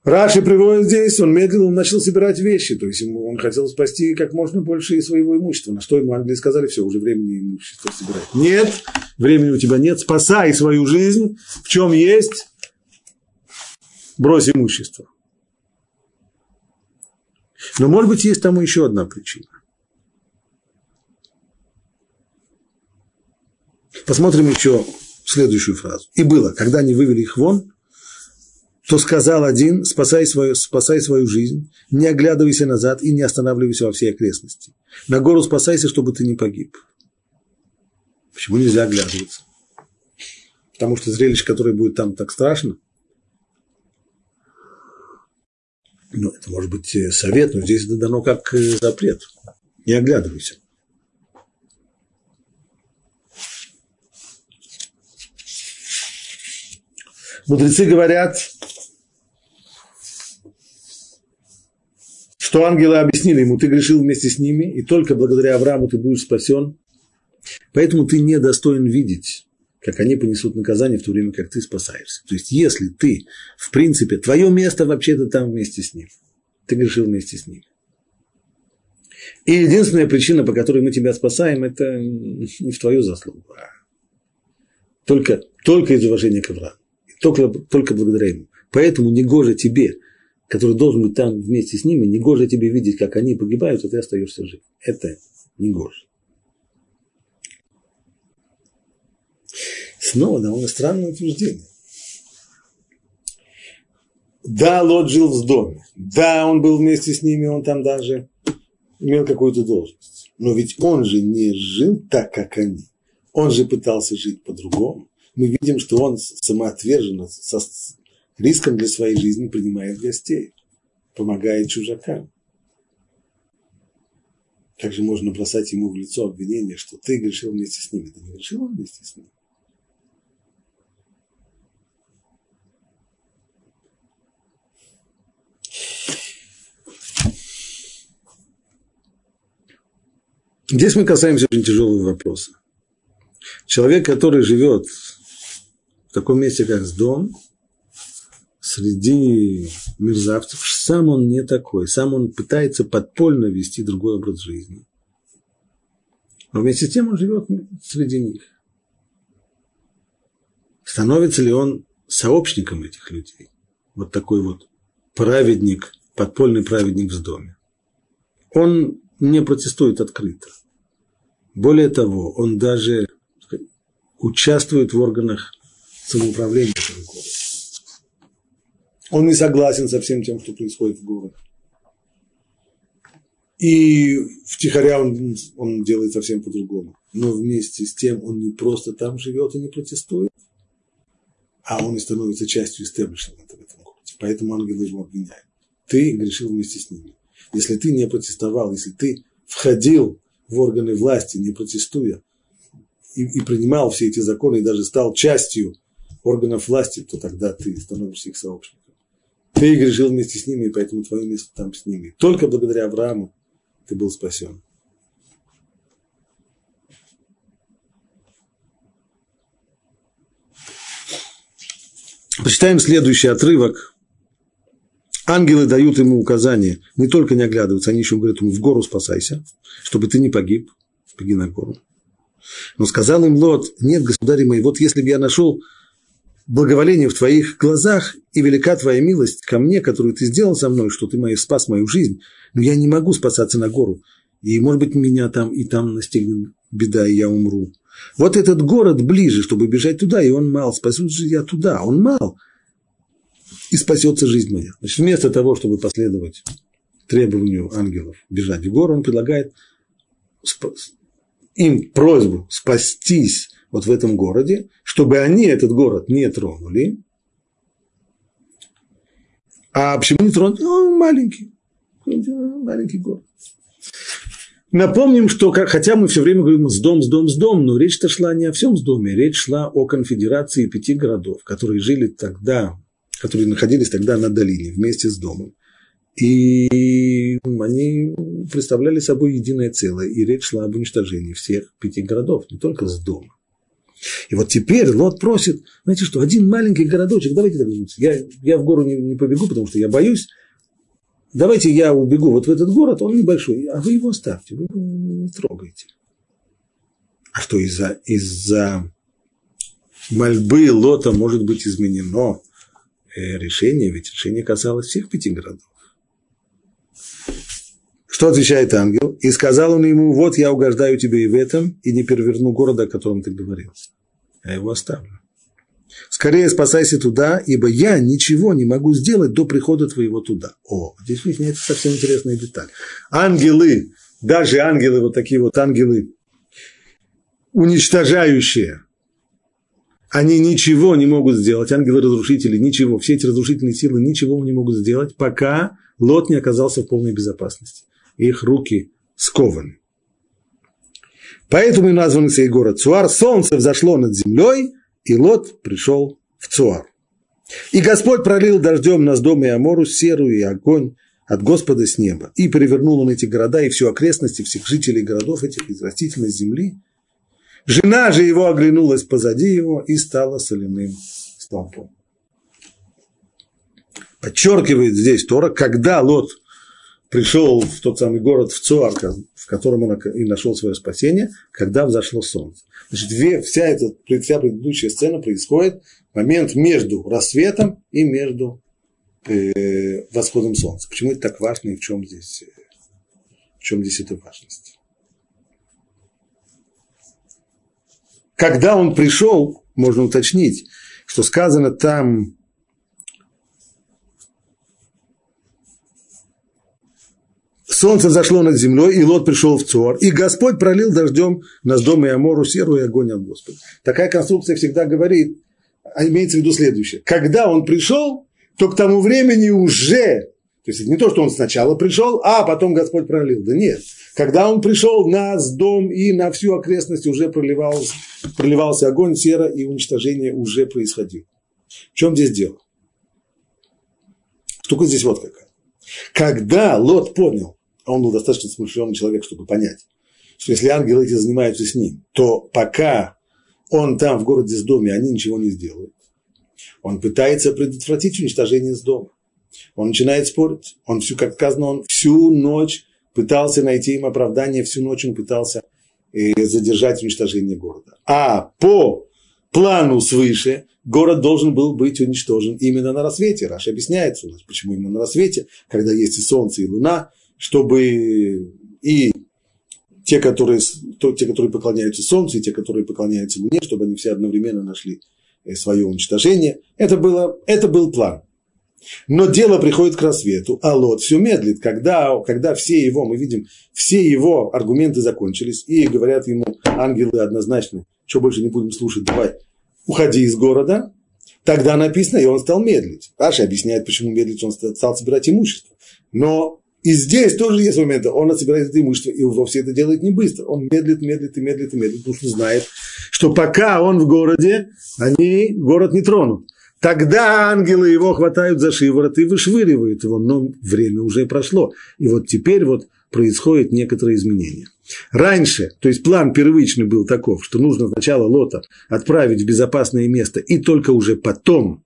Раши приводит здесь, он медленно начал собирать вещи, то есть он хотел спасти как можно больше из своего имущества. На что ему Англии сказали, все, уже времени имущество собирать. Нет, времени у тебя нет, спасай свою жизнь, в чем есть, брось имущество. Но, может быть, есть тому еще одна причина. Посмотрим еще следующую фразу. И было, когда они вывели их вон, то сказал один, спасай свою, спасай свою жизнь, не оглядывайся назад и не останавливайся во всей окрестности. На гору спасайся, чтобы ты не погиб. Почему нельзя оглядываться? Потому что зрелище, которое будет там так страшно, ну, это может быть э, совет, но здесь это дано как э, запрет. Не оглядывайся. Мудрецы говорят, что ангелы объяснили ему, ты грешил вместе с ними, и только благодаря Аврааму ты будешь спасен. Поэтому ты не достоин видеть, как они понесут наказание в то время, как ты спасаешься. То есть, если ты, в принципе, твое место вообще-то там вместе с ним, ты грешил вместе с ним. И единственная причина, по которой мы тебя спасаем, это не в твою заслугу, а только, только из уважения к Аврааму. Только, только благодаря ему. Поэтому негоже тебе, который должен быть там вместе с ними, негоже тебе видеть, как они погибают, а ты остаешься жив. Это негоже. Снова довольно странное утверждение. Да, Лот жил в доме. Да, он был вместе с ними, он там даже имел какую-то должность. Но ведь он же не жил так, как они. Он же пытался жить по-другому. Мы видим, что он самоотверженно, со риском для своей жизни принимает гостей, помогает чужакам. Как же можно бросать ему в лицо обвинение, что ты грешил вместе с ними? Ты не грешил вместе с ними. Здесь мы касаемся очень тяжелого вопроса. Человек, который живет в таком месте, как дом, среди мерзавцев, сам он не такой, сам он пытается подпольно вести другой образ жизни. Но вместе с тем он живет среди них. Становится ли он сообщником этих людей? Вот такой вот праведник, подпольный праведник в доме. Он не протестует открыто. Более того, он даже участвует в органах самоуправления этого города. Он не согласен со всем тем, что происходит в городе. И втихаря он, он делает совсем по-другому. Но вместе с тем он не просто там живет и не протестует, а он и становится частью истеблишмента в этом городе. Поэтому ангелы его обвиняют. Ты грешил вместе с ними. Если ты не протестовал, если ты входил в органы власти, не протестуя, и, и принимал все эти законы, и даже стал частью органов власти, то тогда ты становишься их сообщником. Ты грешил вместе с ними, и поэтому твое место там с ними. Только благодаря Аврааму ты был спасен. Почитаем следующий отрывок. Ангелы дают ему указания не только не оглядываться, они еще говорят ему в гору спасайся, чтобы ты не погиб, беги на гору. Но сказал им Лот, нет, государь мой, вот если бы я нашел благоволение в твоих глазах и велика твоя милость ко мне, которую ты сделал со мной, что ты спас мою жизнь, но я не могу спасаться на гору. И, может быть, меня там и там настигнет беда, и я умру. Вот этот город ближе, чтобы бежать туда, и он мал, спасет же я туда, он мал, и спасется жизнь моя. Значит, вместо того, чтобы последовать требованию ангелов бежать в гору, он предлагает им просьбу спастись вот в этом городе, чтобы они этот город не тронули. А почему не тронуть? Ну, маленький. Маленький город. Напомним, что хотя мы все время говорим с дом, с дом, с дом, но речь-то шла не о всем с доме, речь шла о конфедерации пяти городов, которые жили тогда, которые находились тогда на долине вместе с домом. И они представляли собой единое целое, и речь шла об уничтожении всех пяти городов, не только с дома. И вот теперь Лот просит, знаете что, один маленький городочек, давайте так я, я в гору не, не побегу, потому что я боюсь, давайте я убегу вот в этот город, он небольшой, а вы его оставьте, вы его не трогайте. А что из-за из мольбы Лота может быть изменено э, решение, ведь решение касалось всех пяти городов. Что отвечает ангел? И сказал он ему, вот я угождаю тебе и в этом, и не переверну города, о котором ты говорил. Я его оставлю. Скорее спасайся туда, ибо я ничего не могу сделать до прихода твоего туда. О, здесь выясняется совсем интересная деталь. Ангелы, даже ангелы, вот такие вот ангелы, уничтожающие, они ничего не могут сделать, ангелы-разрушители, ничего, все эти разрушительные силы ничего не могут сделать, пока Лот не оказался в полной безопасности. Их руки скованы. Поэтому и назван сей город Цуар. Солнце взошло над землей, и Лот пришел в Цуар. И Господь пролил дождем на дом и Амору серую и огонь от Господа с неба. И перевернул он эти города и всю окрестности всех жителей городов этих из растительной земли. Жена же его оглянулась позади его и стала соляным столпом. Подчеркивает здесь Тора, когда Лот пришел в тот самый город, в Цуар, в котором он и нашел свое спасение, когда взошло солнце. Значит, вся, эта, вся предыдущая сцена происходит в момент между рассветом и между э, восходом солнца. Почему это так важно и в чем здесь, в чем здесь эта важность? Когда он пришел, можно уточнить, что сказано там солнце взошло над землей, и Лот пришел в Цор, и Господь пролил дождем на дом и Амору серую и огонь от Господа. Такая конструкция всегда говорит, а имеется в виду следующее. Когда он пришел, то к тому времени уже, то есть не то, что он сначала пришел, а потом Господь пролил. Да нет. Когда он пришел, на дом и на всю окрестность уже проливался, проливался огонь, сера, и уничтожение уже происходило. В чем здесь дело? Штука здесь вот какая. Когда Лот понял, он был достаточно смышленый человек, чтобы понять, что если ангелы эти занимаются с ним, то пока он там в городе с доме, они ничего не сделают. Он пытается предотвратить уничтожение с дома. Он начинает спорить. Он всю, как сказано, он всю ночь пытался найти им оправдание, всю ночь он пытался э, задержать уничтожение города. А по плану свыше город должен был быть уничтожен именно на рассвете. Раш объясняет, почему именно на рассвете, когда есть и солнце, и луна, чтобы и те, которые, то, те, которые поклоняются Солнцу, и те, которые поклоняются Луне, чтобы они все одновременно нашли э, свое уничтожение. Это, было, это был план. Но дело приходит к рассвету, а Лот все медлит. Когда, когда все его, мы видим, все его аргументы закончились, и говорят ему ангелы однозначно, что больше не будем слушать, давай, уходи из города, тогда написано, и он стал медлить. Раши объясняет, почему медлить, он стал собирать имущество. Но и здесь тоже есть моменты. Он собирает это имущество, и вовсе это делает не быстро. Он медлит, медлит и медлит и медлит, потому что знает, что пока он в городе, они город не тронут. Тогда ангелы его хватают за шиворот и вышвыривают его, но время уже прошло. И вот теперь вот происходит некоторые изменения. Раньше, то есть план первичный был таков, что нужно сначала Лота отправить в безопасное место и только уже потом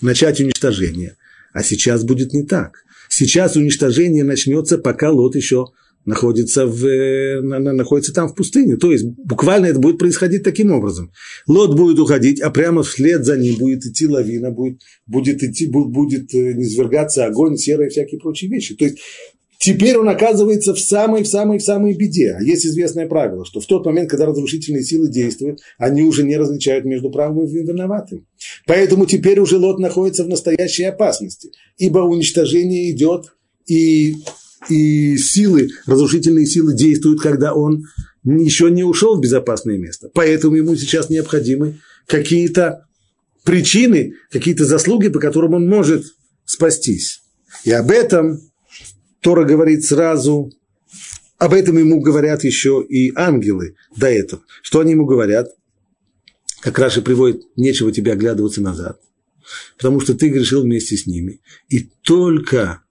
начать уничтожение. А сейчас будет не так. Сейчас уничтожение начнется, пока Лот еще находится, в, э, находится там в пустыне. То есть буквально это будет происходить таким образом. Лот будет уходить, а прямо вслед за ним будет идти лавина, будет, будет, идти, будет, будет э, низвергаться огонь, серые всякие прочие вещи. То есть Теперь он оказывается в самой, в самой, в самой беде. А есть известное правило, что в тот момент, когда разрушительные силы действуют, они уже не различают между правым и виноватым. Поэтому теперь уже Лот находится в настоящей опасности, ибо уничтожение идет, и, и силы, разрушительные силы действуют, когда он еще не ушел в безопасное место. Поэтому ему сейчас необходимы какие-то причины, какие-то заслуги, по которым он может спастись. И об этом Тора говорит сразу, об этом ему говорят еще и ангелы до этого. Что они ему говорят? Как Раши приводит, нечего тебе оглядываться назад, потому что ты грешил вместе с ними. И только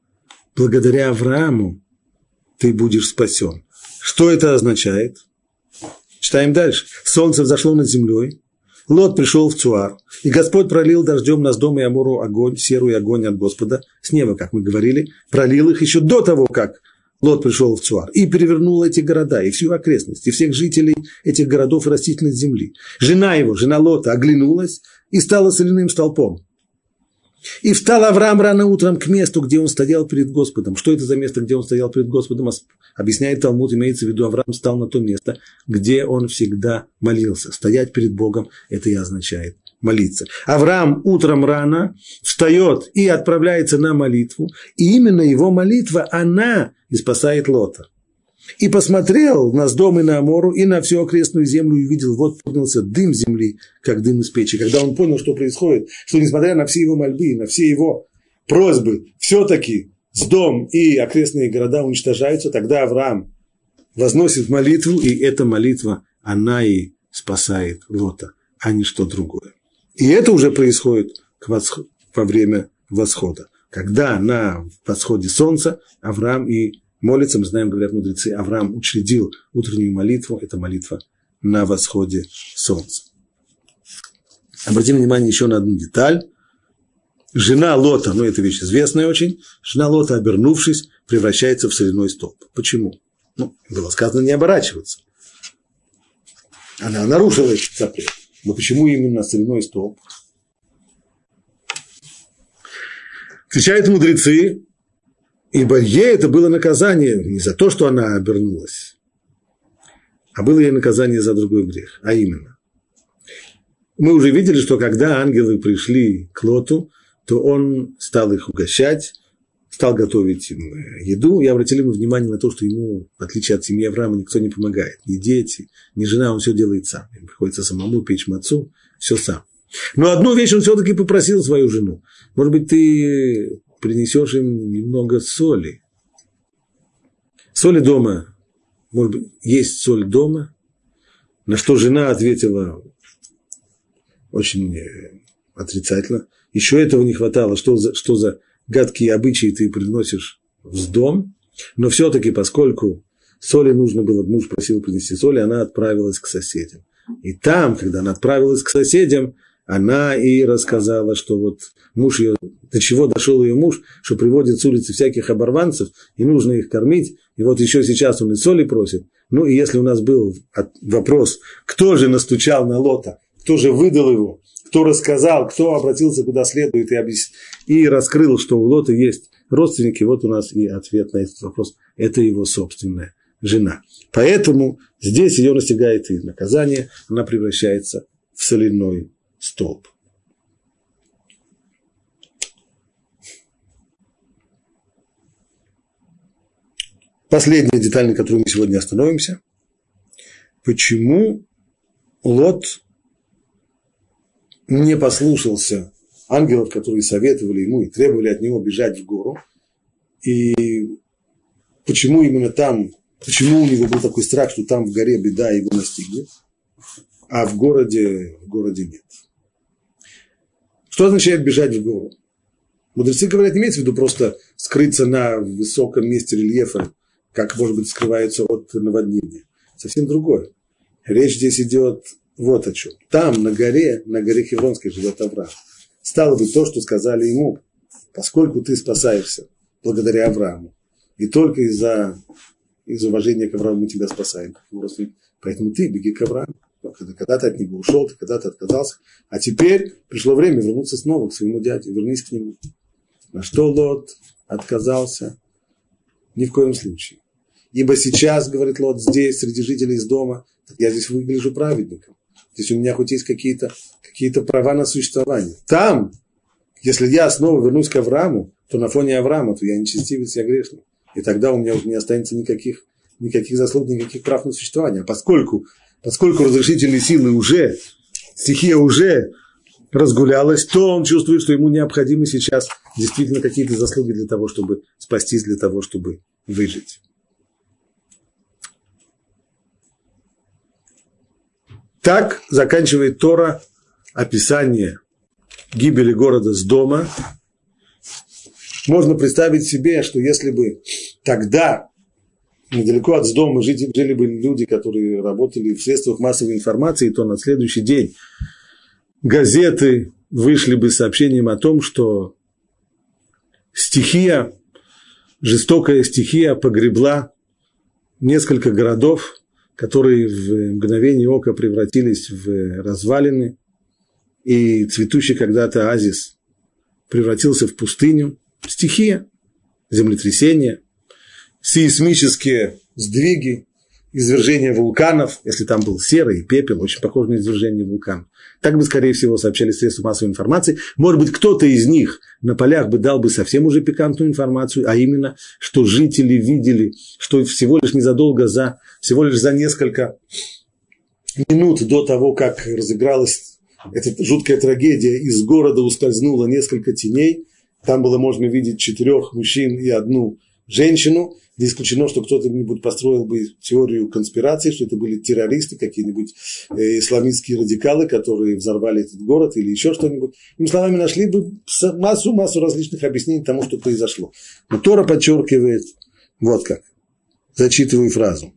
благодаря Аврааму ты будешь спасен. Что это означает? Читаем дальше. Солнце взошло над землей, Лот пришел в Цуар, и Господь пролил дождем на Сдом и Амуру огонь, серую огонь от Господа с неба, как мы говорили, пролил их еще до того, как Лот пришел в Цуар и перевернул эти города, и всю окрестность, и всех жителей этих городов и растительность земли. Жена его, жена Лота, оглянулась и стала соляным столпом. И встал Авраам рано утром к месту, где он стоял перед Господом. Что это за место, где он стоял перед Господом? Объясняет Талмуд, имеется в виду, Авраам стал на то место, где он всегда молился. Стоять перед Богом, это и означает молиться. Авраам утром рано встает и отправляется на молитву, и именно его молитва, она и спасает Лота. И посмотрел на Сдом и на Амору, и на всю окрестную землю, и увидел, вот поднялся дым земли, как дым из печи. Когда он понял, что происходит, что несмотря на все его мольбы, на все его просьбы, все-таки Сдом и окрестные города уничтожаются, тогда Авраам возносит молитву, и эта молитва, она и спасает Лота, а не что другое. И это уже происходит во время восхода. Когда на восходе солнца Авраам и молится, мы знаем, говорят мудрецы, Авраам учредил утреннюю молитву, это молитва на восходе солнца. Обратим внимание еще на одну деталь. Жена Лота, ну это вещь известная очень, жена Лота, обернувшись, превращается в соляной столб. Почему? Ну, было сказано не оборачиваться. Она нарушила этот запрет. Но почему именно соляной столб? Отвечают мудрецы, ибо ей это было наказание не за то, что она обернулась, а было ей наказание за другой грех, а именно. Мы уже видели, что когда ангелы пришли к Лоту, то он стал их угощать, стал готовить им э, еду, и обратили мы внимание на то, что ему, в отличие от семьи Авраама, никто не помогает. Ни дети, ни жена, он все делает сам. Ему приходится самому печь мацу, все сам. Но одну вещь он все-таки попросил свою жену. Может быть, ты принесешь им немного соли. Соли дома. Может быть, есть соль дома? На что жена ответила очень э, отрицательно. Еще этого не хватало. Что за, что за гадкие обычаи ты приносишь в дом, но все-таки, поскольку соли нужно было, муж просил принести соли, она отправилась к соседям. И там, когда она отправилась к соседям, она и рассказала, что вот муж ее, до чего дошел ее муж, что приводит с улицы всяких оборванцев, и нужно их кормить, и вот еще сейчас он и соли просит. Ну и если у нас был вопрос, кто же настучал на Лота, кто же выдал его, кто рассказал, кто обратился куда следует и, объяс... и раскрыл, что у Лота есть родственники, вот у нас и ответ на этот вопрос. Это его собственная жена. Поэтому здесь ее настигает и наказание, она превращается в соляной столб. Последняя деталь, на которой мы сегодня остановимся. Почему Лот не послушался ангелов, которые советовали ему и требовали от него бежать в гору. И почему именно там, почему у него был такой страх, что там в горе беда его настигнет, а в городе, в городе нет. Что означает бежать в гору? Мудрецы говорят, не имеется в виду просто скрыться на высоком месте рельефа, как, может быть, скрывается от наводнения. Совсем другое. Речь здесь идет вот о чем. Там, на горе, на горе Хевронской живет Авраам. Стало быть то, что сказали ему, поскольку ты спасаешься благодаря Аврааму, и только из-за из уважения к Аврааму мы тебя спасаем. Поэтому ты беги к Аврааму. Когда ты от него ушел, ты когда-то отказался. А теперь пришло время вернуться снова к своему дяде. Вернись к нему. На что Лот отказался? Ни в коем случае. Ибо сейчас, говорит Лот, здесь, среди жителей из дома, я здесь выгляжу праведником. Здесь у меня хоть есть какие-то какие права на существование. Там, если я снова вернусь к Аврааму, то на фоне Авраама, то я нечестивец, я грешный. И тогда у меня уже не останется никаких, никаких заслуг, никаких прав на существование. А поскольку, поскольку разрешительные силы уже, стихия уже разгулялась, то он чувствует, что ему необходимы сейчас действительно какие-то заслуги для того, чтобы спастись, для того, чтобы выжить. Так заканчивает Тора описание гибели города с дома. Можно представить себе, что если бы тогда недалеко от дома жили, жили бы люди, которые работали в средствах массовой информации, то на следующий день газеты вышли бы с сообщением о том, что стихия, жестокая стихия погребла несколько городов, которые в мгновение ока превратились в развалины, и цветущий когда-то оазис превратился в пустыню. Стихия, землетрясение, сейсмические сдвиги, извержение вулканов, если там был серый пепел, очень похож на извержение вулкана. Так бы, скорее всего, сообщали средства массовой информации. Может быть, кто-то из них на полях бы дал бы совсем уже пикантную информацию, а именно, что жители видели, что всего лишь незадолго за, всего лишь за несколько минут до того, как разыгралась эта жуткая трагедия, из города ускользнуло несколько теней. Там было можно видеть четырех мужчин и одну женщину. Не исключено, что кто-то-нибудь построил бы теорию конспирации, что это были террористы, какие-нибудь э, исламистские радикалы, которые взорвали этот город или еще что-нибудь. Им словами нашли бы массу-массу различных объяснений тому, что произошло. Но Тора подчеркивает, вот как, зачитываю фразу.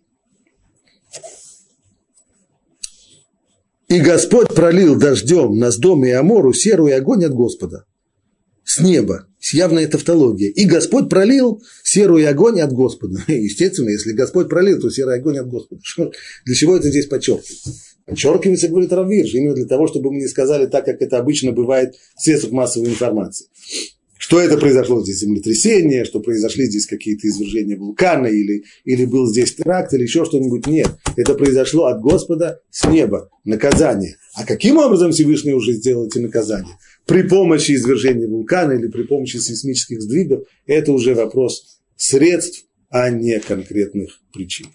И Господь пролил дождем на Сдом и Амору серую огонь от Господа с неба. Явная тавтология. И Господь пролил серую огонь от Господа. Естественно, если Господь пролил, то серый огонь от Господа. Для чего это здесь подчеркивается? Подчеркивается, говорит Равирш, именно для того, чтобы мы не сказали так, как это обычно бывает в средствах массовой информации. Что это произошло здесь землетрясение, что произошли здесь какие-то извержения вулкана, или, или был здесь теракт, или еще что-нибудь. Нет, это произошло от Господа с неба, наказание. А каким образом Всевышний уже сделал эти наказания? При помощи извержения вулкана или при помощи сейсмических сдвигов, это уже вопрос средств, а не конкретных причин.